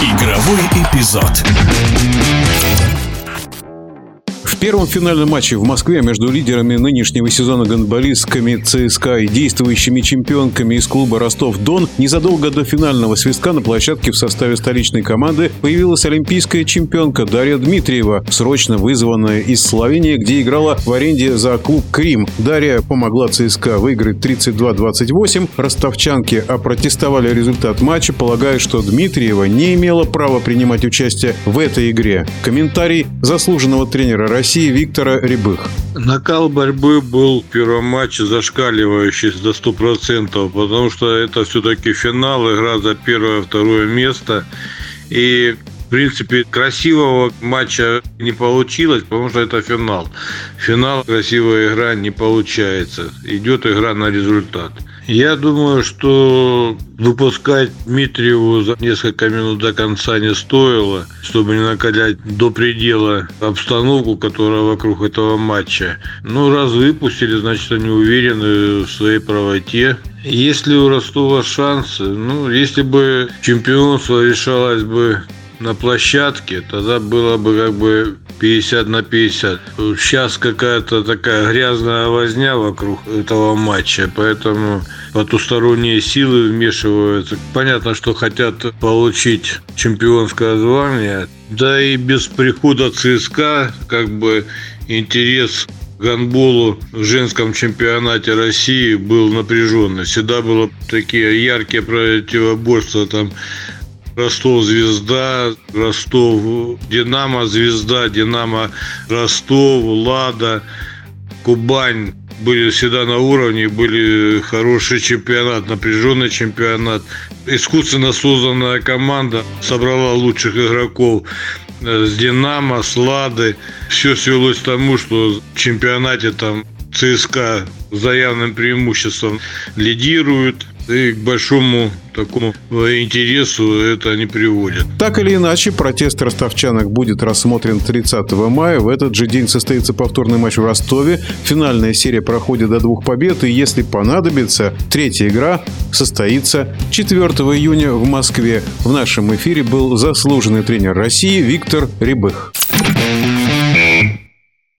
Игровой эпизод. Первом финальном матче в Москве между лидерами нынешнего сезона гандболистками ЦСКА и действующими чемпионками из клуба Ростов-Дон незадолго до финального свистка на площадке в составе столичной команды появилась олимпийская чемпионка Дарья Дмитриева, срочно вызванная из Словении, где играла в аренде за клуб «Крим». Дарья помогла ЦСКА выиграть 32-28. Ростовчанки опротестовали результат матча, полагая, что Дмитриева не имела права принимать участие в этой игре. Комментарий заслуженного тренера России России Виктора Рябых. Накал борьбы был в первом матче зашкаливающий до 100%, потому что это все-таки финал, игра за первое-второе место. И в принципе, красивого матча не получилось, потому что это финал. Финал, красивая игра не получается. Идет игра на результат. Я думаю, что выпускать Дмитриеву за несколько минут до конца не стоило, чтобы не накалять до предела обстановку, которая вокруг этого матча. Ну, раз выпустили, значит, они уверены в своей правоте. Если у Ростова шансы, ну, если бы чемпионство решалось бы на площадке, тогда было бы как бы 50 на 50. Сейчас какая-то такая грязная возня вокруг этого матча, поэтому потусторонние силы вмешиваются. Понятно, что хотят получить чемпионское звание. Да и без прихода ЦСКА как бы интерес гандболу в женском чемпионате России был напряженный. Всегда было такие яркие противоборства там Ростов Звезда, Ростов Динамо Звезда, Динамо Ростов, Лада, Кубань были всегда на уровне, были хороший чемпионат, напряженный чемпионат. Искусственно созданная команда собрала лучших игроков с Динамо, с Лады. Все свелось к тому, что в чемпионате там ЦСКА за явным преимуществом лидирует. И к большому такому интересу это не приводит. Так или иначе, протест ростовчанок будет рассмотрен 30 мая. В этот же день состоится повторный матч в Ростове. Финальная серия проходит до двух побед. И если понадобится, третья игра состоится 4 июня в Москве. В нашем эфире был заслуженный тренер России Виктор Рябых.